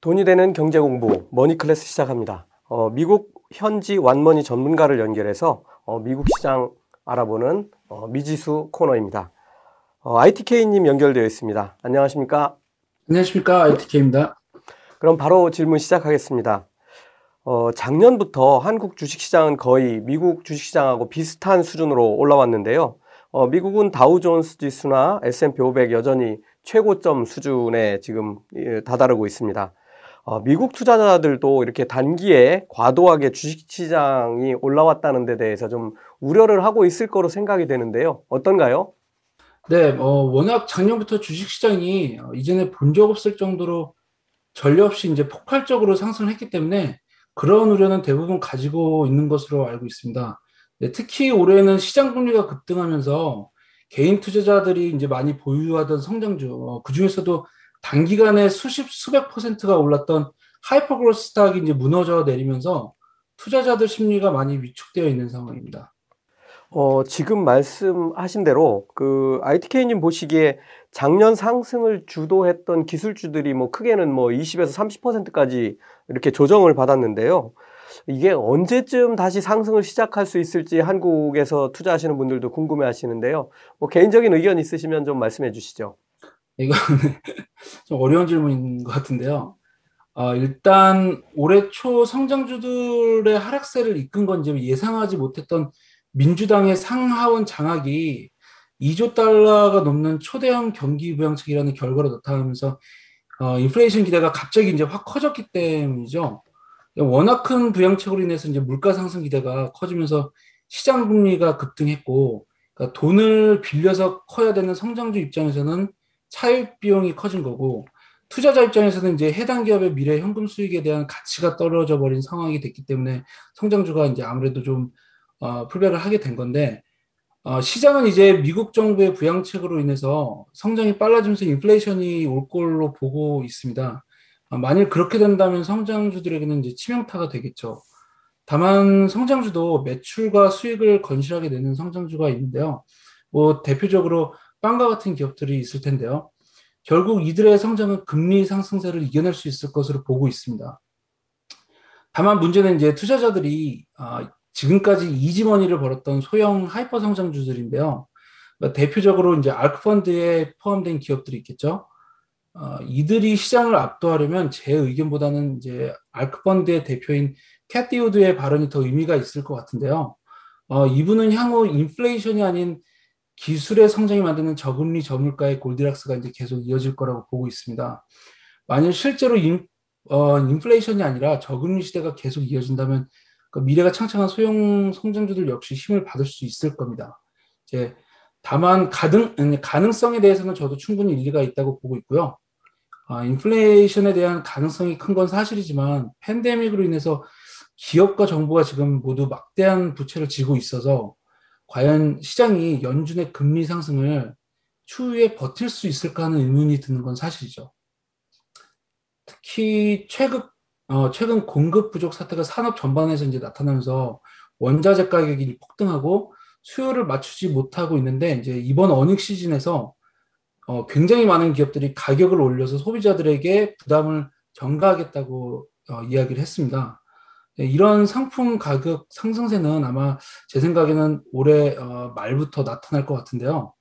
돈이 되는 경제 공부 머니 클래스 시작합니다. 어, 미국 현지 완머니 전문가를 연결해서 어, 미국 시장 알아보는 어, 미지수 코너입니다. ITK님 어, 연결되어 있습니다. 안녕하십니까? 안녕하십니까? ITK입니다. 그럼 바로 질문 시작하겠습니다. 어, 작년부터 한국 주식시장은 거의 미국 주식시장하고 비슷한 수준으로 올라왔는데요. 어, 미국은 다우존스 지수나 S&P 500 여전히 최고점 수준에 지금 예, 다다르고 있습니다. 어, 미국 투자자들도 이렇게 단기에 과도하게 주식시장이 올라왔다는 데 대해서 좀 우려를 하고 있을 거로 생각이 되는데요. 어떤가요? 네, 어, 워낙 작년부터 주식시장이 어, 이전에 본 적 없을 정도로 전례 없이 이제 폭발적으로 상승을 했기 때문에 그런 우려는 대부분 가지고 있는 것으로 알고 있습니다. 네, 특히 올해는 시장 금리가 급등하면서 개인 투자자들이 이제 많이 보유하던 성장주, 어, 그 중에서도 단기간에 수십, 수백 퍼센트가 올랐던 hyper growth stock이 이제 무너져 내리면서 투자자들 심리가 많이 위축되어 있는 상황입니다. 어, 지금 말씀하신 대로 그 ITK님 보시기에 작년 상승을 주도했던 기술주들이 뭐 크게는 뭐 20에서 30%까지 이렇게 조정을 받았는데요. 이게 언제쯤 다시 상승을 시작할 수 있을지 한국에서 투자하시는 분들도 궁금해 하시는데요. 뭐 개인적인 의견 있으시면 좀 말씀해 주시죠. 이거는 좀 어려운 질문인 것 같은데요. 어, 일단 올해 초 성장주들의 하락세를 이끈 건 이제 예상하지 못했던 민주당의 상하원 장악이 2조 달러가 넘는 초대형 경기 부양책이라는 결과로 나타나면서 어, 인플레이션 기대가 갑자기 이제 확 커졌기 때문이죠. 워낙 큰 부양책으로 인해서 이제 물가 상승 기대가 커지면서 시장 금리가 급등했고 그러니까 돈을 빌려서 커야 되는 성장주 입장에서는 차입 비용이 커진 거고 투자자 입장에서는 이제 해당 기업의 미래 현금 수익에 대한 가치가 떨어져 버린 상황이 됐기 때문에 성장주가 이제 아무래도 좀 어, 풀백을 하게 된 건데 어, 시장은 이제 미국 정부의 부양책으로 인해서 성장이 빨라지면서 인플레이션이 올 걸로 보고 있습니다. 어, 만일 그렇게 된다면 성장주들에게는 이제 치명타가 되겠죠. 다만 성장주도 매출과 수익을 건실하게 내는 성장주가 있는데요. 뭐 대표적으로 FAANG과 같은 기업들이 있을 텐데요. 결국 이들의 성장은 금리 상승세를 이겨낼 수 있을 것으로 보고 있습니다. 다만 문제는 이제 투자자들이 아, 지금까지 easy money를 벌었던 소형 hyper 성장주들인데요. 그러니까 대표적으로 이제 ARK펀드에 포함된 기업들이 있겠죠. 어, 이들이 시장을 압도하려면 제 의견보다는 이제 ARK펀드의 대표인 캐시 우드의 발언이 더 의미가 있을 것 같은데요. 어, 이분은 향후 인플레이션이 아닌 기술의 성장이 만드는 저금리 저물가의 골디락스가 이제 계속 이어질 거라고 보고 있습니다. 만약 실제로 인, 어, 인플레이션이 아니라 저금리 시대가 계속 이어진다면 그 미래가 창창한 소형 성장주들 역시 힘을 받을 수 있을 겁니다. 이제 다만 가능, 가능성에 대해서는 저도 충분히 일리가 있다고 보고 있고요. 아, 인플레이션에 대한 가능성이 큰 건 사실이지만 팬데믹으로 인해서 기업과 정부가 지금 모두 막대한 부채를 지고 있어서 과연 시장이 연준의 금리 상승을 추후에 버틸 수 있을까 하는 의문이 드는 건 사실이죠. 특히 최근 어, 최근 공급 부족 사태가 산업 전반에서 이제 나타나면서 원자재 가격이 폭등하고 수요를 맞추지 못하고 있는데 이제 이번 어닝 시즌에서 어, 굉장히 많은 기업들이 가격을 올려서 소비자들에게 부담을 전가하겠다고 어, 이야기를 했습니다. 네, 이런 상품 가격 상승세는 아마 제 생각에는 올해 어, 말부터 나타날 것 같은데요.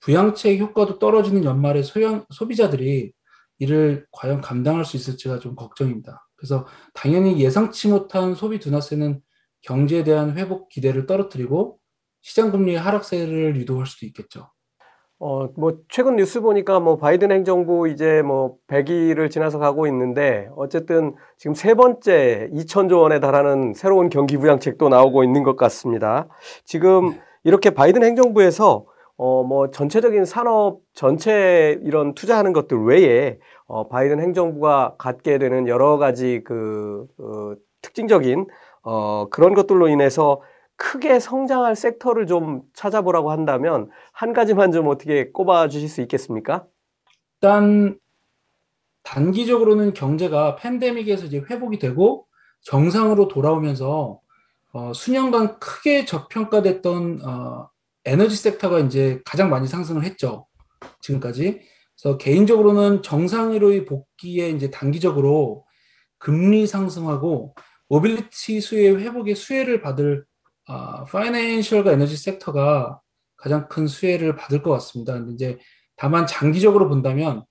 부양책 효과도 떨어지는 연말에 소형, 소비자들이 이를 과연 감당할 수 있을지가 좀 걱정입니다. 그래서 당연히 예상치 못한 소비 둔화세는 경제에 대한 회복 기대를 떨어뜨리고 시장 금리의 하락세를 유도할 수도 있겠죠. 어, 뭐, 최근 뉴스 보니까 뭐, 바이든 행정부 이제 뭐, 100일을 지나서 가고 있는데, 어쨌든 지금 세 번째 2천조 원에 달하는 새로운 경기 부양책도 나오고 있는 것 같습니다. 지금 네. 이렇게 바이든 행정부에서 어, 뭐, 전체적인 산업 전체 이런 투자하는 것들 외에, 어, 바이든 행정부가 갖게 되는 여러 가지 그, 그 특징적인, 어, 그런 것들로 인해서 크게 성장할 섹터를 좀 찾아보라고 한다면, 한 가지만 좀 어떻게 꼽아 주실 수 있겠습니까? 일단, 단기적으로는 경제가 팬데믹에서 이제 회복이 되고, 정상으로 돌아오면서, 어, 수년간 크게 저평가됐던, 어, 에너지 섹터가 이제 가장 많이 상승을 했죠. 지금까지. 그래서 개인적으로는 정상으로의 복귀에 이제 단기적으로 금리 상승하고 모빌리티 수혜 회복의 수혜를 받을 아, 파이낸셜과 에너지 섹터가 가장 큰 수혜를 받을 것 같습니다. 이제 다만 장기적으로 본다면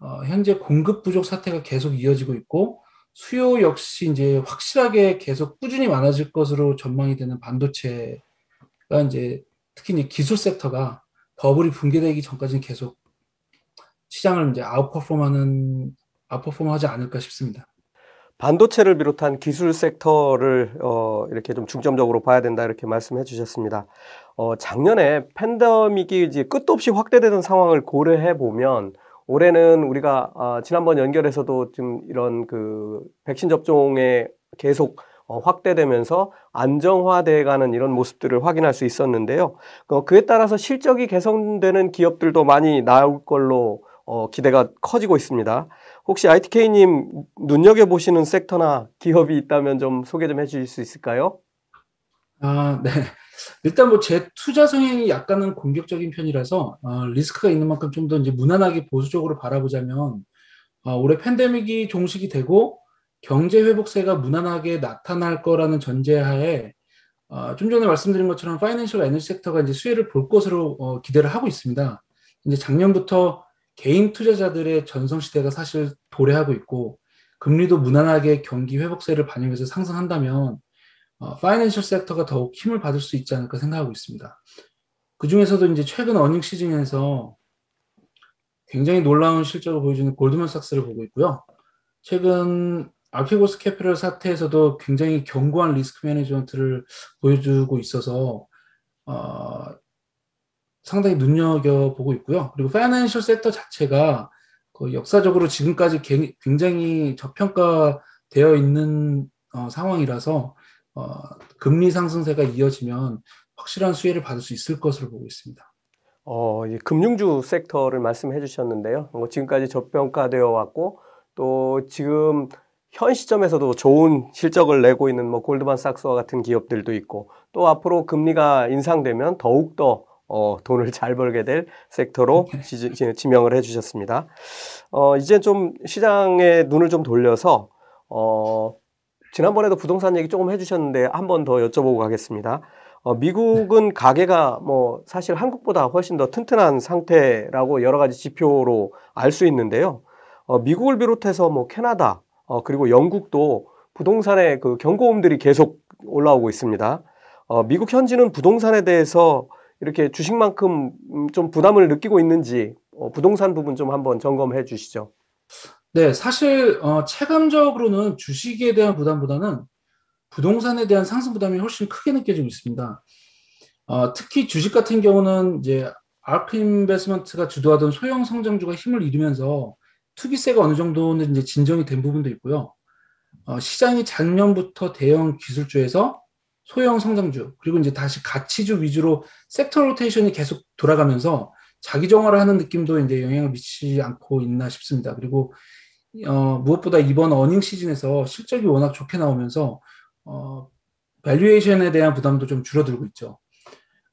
어, 현재 공급 부족 사태가 계속 이어지고 있고 수요 역시 이제 확실하게 계속 꾸준히 많아질 것으로 전망이 되는 반도체가 이제 특히 이제 기술 섹터가 버블이 붕괴되기 전까지는 계속 시장을 이제 아웃퍼폼하는 아웃퍼폼하지 않을까 싶습니다. 반도체를 비롯한 기술 섹터를 어, 이렇게 좀 중점적으로 봐야 된다 이렇게 말씀해 주셨습니다. 어, 작년에 팬데믹이 이제 끝도 없이 확대되는 상황을 고려해 보면 올해는 우리가 어, 지난번 연결에서도 좀 이런 그 백신 접종에 계속 어, 확대되면서 안정화돼 가는 이런 모습들을 확인할 수 있었는데요. 어, 그에 따라서 실적이 개선되는 기업들도 많이 나올 걸로 어, 기대가 커지고 있습니다. 혹시 ITK님 눈여겨보시는 섹터나 기업이 있다면 좀 소개 좀 해주실 수 있을까요? 아, 네. 일단 뭐 제 투자 성향이 약간은 공격적인 편이라서 어, 리스크가 있는 만큼 좀 더 이제 무난하게 보수적으로 바라보자면 어, 올해 팬데믹이 종식이 되고 경제 회복세가 무난하게 나타날 거라는 전제하에 어, 좀 전에 말씀드린 것처럼 financial energy sector가 이제 수혜를 볼 것으로 어, 기대를 하고 있습니다. 이제 작년부터 개인 투자자들의 전성시대가 사실 도래하고 있고 금리도 무난하게 경기 회복세를 반영해서 상승한다면 어, financial sector가 더욱 힘을 받을 수 있지 않을까 생각하고 있습니다. 그 중에서도 이제 최근 earning season에서 굉장히 놀라운 실적을 보여주는 골드만삭스를 보고 있고요. 최근 아케고스 캐피털 사태에서도 굉장히 견고한 risk management를 보여주고 있어서 어, 상당히 눈여겨보고 있고요. 그리고 파이낸셜 섹터 자체가 그 역사적으로 지금까지 굉장히 저평가되어 있는 어, 상황이라서 어, 금리 상승세가 이어지면 확실한 수혜를 받을 수 있을 것으로 보고 있습니다. 어, 금융주 섹터를 말씀해 주셨는데요. 뭐 지금까지 저평가되어 왔고 또 지금 현 시점에서도 좋은 실적을 내고 있는 뭐 골드만삭스와 같은 기업들도 있고 또 앞으로 금리가 인상되면 더욱더 어, 돈을 잘 벌게 될 섹터로 지, 지명을 해주셨습니다. 어, 이제 좀 시장에 눈을 좀 돌려서 어, 지난번에도 부동산 얘기 조금 해주셨는데 한 번 더 여쭤보고 가겠습니다. 어, 미국은 가계가 뭐 사실 한국보다 훨씬 더 튼튼한 상태라고 여러 가지 지표로 알 수 있는데요. 어, 미국을 비롯해서 뭐 캐나다 어, 그리고 영국도 부동산의 그 경고음들이 계속 올라오고 있습니다. 어, 미국 현지는 부동산에 대해서 이렇게 주식만큼 좀 부담을 느끼고 있는지 어, 부동산 부분 좀 한번 점검해 주시죠. 네, 사실 어, 체감적으로는 주식에 대한 부담보다는 부동산에 대한 상승 부담이 훨씬 크게 느껴지고 있습니다. 어, 특히 주식 같은 경우는 이제 아크 인베스먼트가 주도하던 소형 성장주가 힘을 잃으면서 투기세가 어느 정도는 이제 진정이 된 부분도 있고요. 어, 시장이 작년부터 대형 기술주에서 소형 성장주 그리고 이제 다시 가치주 위주로 섹터 로테이션이 계속 돌아가면서 자기 정화를 하는 느낌도 이제 영향을 미치지 않고 있나 싶습니다. 그리고 어, 무엇보다 이번 어닝 시즌에서 실적이 워낙 좋게 나오면서 어, valuation에 대한 부담도 좀 줄어들고 있죠.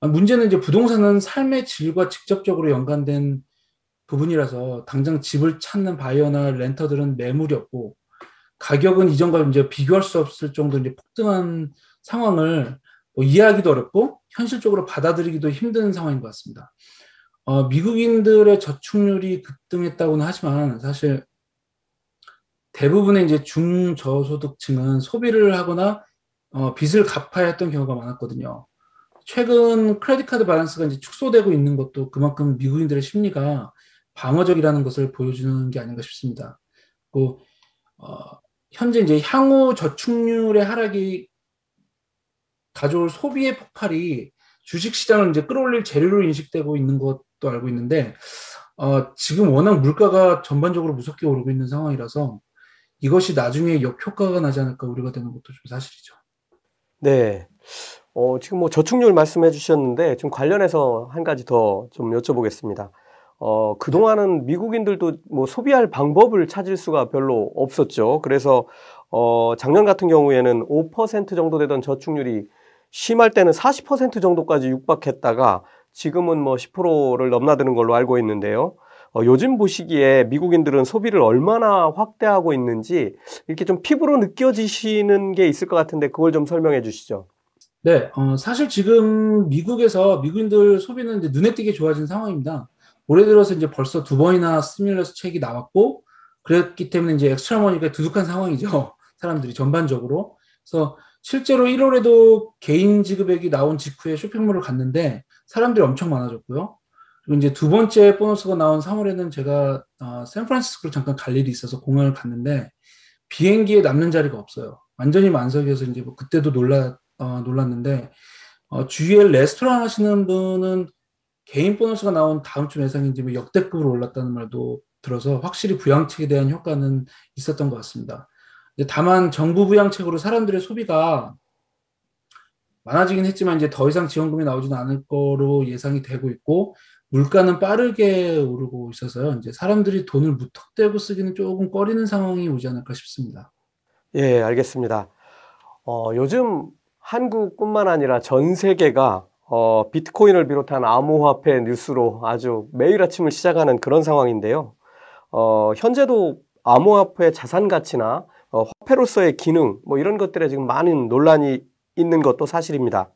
아, 문제는 이제 부동산은 삶의 질과 직접적으로 연관된 부분이라서 당장 집을 찾는 바이어나 renter들은 매물이 없고 가격은 이전과 이제 비교할 수 없을 정도 이제 폭등한 상황을 뭐 이해하기도 어렵고 현실적으로 받아들이기도 힘든 상황인 것 같습니다. 어, 미국인들의 저축률이 급등했다고는 하지만 사실 대부분의 이제 중저소득층은 소비를 하거나 어, 빚을 갚아야 했던 경우가 많았거든요. 최근 크레딧 카드 밸런스가 이제 축소되고 있는 것도 그만큼 미국인들의 심리가 방어적이라는 것을 보여주는 게 아닌가 싶습니다. 그 어, 현재 이제 향후 저축률의 하락이 가져올 소비의 폭발이 주식 시장을 이제 끌어올릴 재료로 인식되고 있는 것도 알고 있는데 어, 지금 워낙 물가가 전반적으로 무섭게 오르고 있는 상황이라서 이것이 나중에 역효과가 나지 않을까 우려가 되는 것도 좀 사실이죠. 네. 어, 지금 뭐 저축률 말씀해 주셨는데 좀 관련해서 한 가지 더 좀 여쭤보겠습니다. 어, 그동안은 미국인들도 뭐 소비할 방법을 찾을 수가 별로 없었죠. 그래서 어, 작년 같은 경우에는 5% 정도 되던 저축률이 심할 때는 40% 정도까지 육박했다가 지금은 뭐 10%를 넘나드는 걸로 알고 있는데요. 어, 요즘 보시기에 미국인들은 소비를 얼마나 확대하고 있는지 이렇게 좀 피부로 느껴지시는 게 있을 것 같은데 그걸 좀 설명해 주시죠. 네, 어, 사실 지금 미국에서 미국인들 소비는 눈에 띄게 좋아진 상황입니다. 올해 들어서 이제 벌써 두 번이나 stimulus check이 나왔고, 그랬기 때문에 이제 extra money가 두둑한 상황이죠. 사람들이 전반적으로. 그래서 실제로 1월에도 개인 지급액이 나온 직후에 쇼핑몰을 갔는데 사람들이 엄청 많아졌고요. 그리고 이제 두 번째 보너스가 나온 3월에는 제가 어, 샌프란시스코로 잠깐 갈 일이 있어서 공항을 갔는데 비행기에 남는 자리가 없어요. 완전히 만석이어서 이제 뭐 그때도 놀라 어, 놀랐는데 어, 주위에 레스토랑 하시는 분은 개인 보너스가 나온 다음 주 이제 뭐 역대급으로 올랐다는 말도 들어서 확실히 부양책에 대한 효과는 있었던 것 같습니다. 다만 정부 부양책으로 사람들의 소비가 많아지긴 했지만 이제 더 이상 지원금이 나오지는 않을 거로 예상이 되고 있고 물가는 빠르게 오르고 있어서요. 이제 사람들이 돈을 무턱대고 쓰기는 조금 꺼리는 상황이 오지 않을까 싶습니다. 예, 알겠습니다. 어, 요즘 한국뿐만 아니라 전 세계가 어, 비트코인을 비롯한 암호화폐 뉴스로 아주 매일 아침을 시작하는 그런 상황인데요. 어, 현재도 암호화폐 자산 가치나 어, 화폐로서의 기능 뭐 이런 것들에 지금 많은 논란이 있는 것도 사실입니다.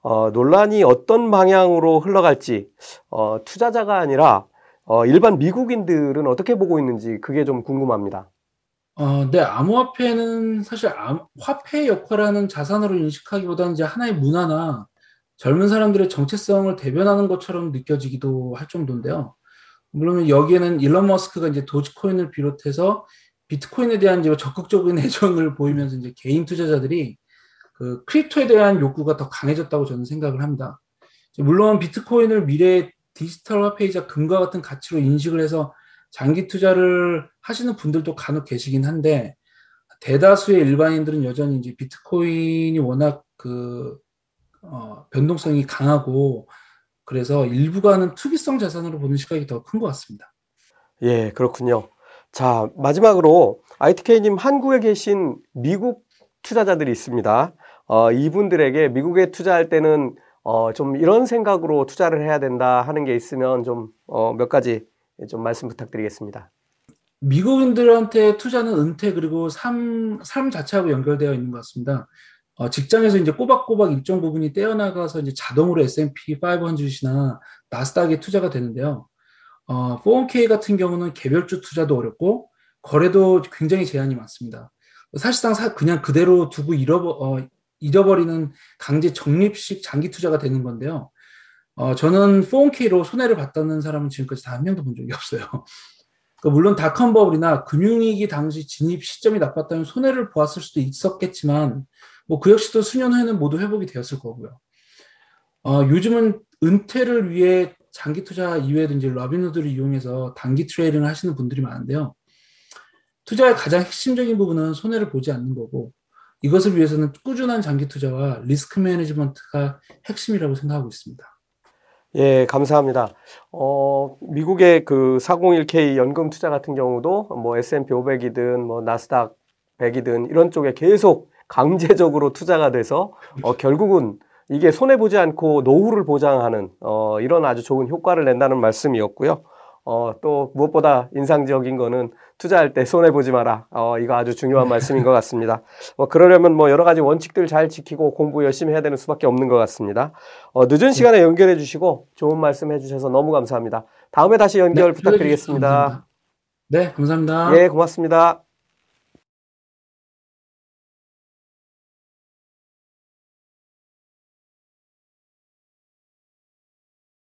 어, 논란이 어떤 방향으로 흘러갈지 어, 투자자가 아니라 어, 일반 미국인들은 어떻게 보고 있는지 그게 좀 궁금합니다. 어, 네, 암호화폐는 사실 암, 화폐 역할하는 자산으로 인식하기보다는 이제 하나의 문화나 젊은 사람들의 정체성을 대변하는 것처럼 느껴지기도 할 정도인데요. 물론 여기에는 일론 머스크가 이제 도지코인을 비롯해서 비트코인에 대한 이제 적극적인 애정을 보이면서 이제 개인 투자자들이 그 크립토에 대한 욕구가 더 강해졌다고 저는 생각을 합니다. 물론 비트코인을 미래의 디지털 화폐이자 금과 같은 가치로 인식을 해서 장기 투자를 하시는 분들도 간혹 계시긴 한데 대다수의 일반인들은 여전히 이제 비트코인이 워낙 그 어, 변동성이 강하고 그래서 일부가는 투기성 자산으로 보는 시각이 더 큰 것 같습니다. 예, 그렇군요. 자, 마지막으로 ITK님 한국에 계신 미국 투자자들이 있습니다. 어, 이분들에게 미국에 투자할 때는 어, 좀 이런 생각으로 투자를 해야 된다 하는 게 있으면 좀, 어, 몇 가지 좀 말씀 부탁드리겠습니다. 미국인들한테 투자는 은퇴 그리고 삶, 삶 자체하고 연결되어 있는 것 같습니다. 어, 직장에서 이제 꼬박꼬박 일정 부분이 떼어나가서 이제 자동으로 S&P 500이나 나스닥에 투자가 되는데요. 어, 401k 같은 경우는 개별주 투자도 어렵고 거래도 굉장히 제한이 많습니다. 사실상 사, 그냥 그대로 두고 잃어버, 어, 잃어버리는 강제 적립식 장기 투자가 되는 건데요. 어, 저는 401k로 손해를 봤다는 사람은 지금까지 다한 명도 본 적이 없어요. 그 물론 닷컴 버블이나 금융위기 당시 진입 시점이 나빴다면 손해를 보았을 수도 있었겠지만 뭐 그 역시도 수년 후에는 모두 회복이 되었을 거고요. 어, 요즘은 은퇴를 위해 장기 투자 이외에도 이제 로빈후드를 이용해서 단기 trading을 하시는 분들이 많은데요. 투자의 가장 핵심적인 부분은 손해를 보지 않는 거고 이것을 위해서는 꾸준한 장기 투자와 risk management가 핵심이라고 생각하고 있습니다. 예, 감사합니다. 어, 미국의 그 401k 연금 투자 같은 경우도 뭐 S&P 500이든 뭐 나스닥 100이든 이런 쪽에 계속 강제적으로 투자가 돼서 어, 결국은 이게 손해 보지 않고 노후를 보장하는 어, 이런 아주 좋은 효과를 낸다는 말씀이었고요. 어, 또 무엇보다 인상적인 거는 투자할 때 손해 보지 마라. 어, 이거 아주 중요한 말씀인 것 같습니다. 어, 그러려면 뭐 여러 가지 원칙들 잘 지키고 공부 열심히 해야 되는 수밖에 없는 것 같습니다. 어, 늦은 시간에 연결해 주시고 좋은 말씀 해주셔서 너무 감사합니다. 다음에 다시 연결 네, 부탁드리겠습니다. 감사합니다. 네, 감사합니다. 예, 고맙습니다.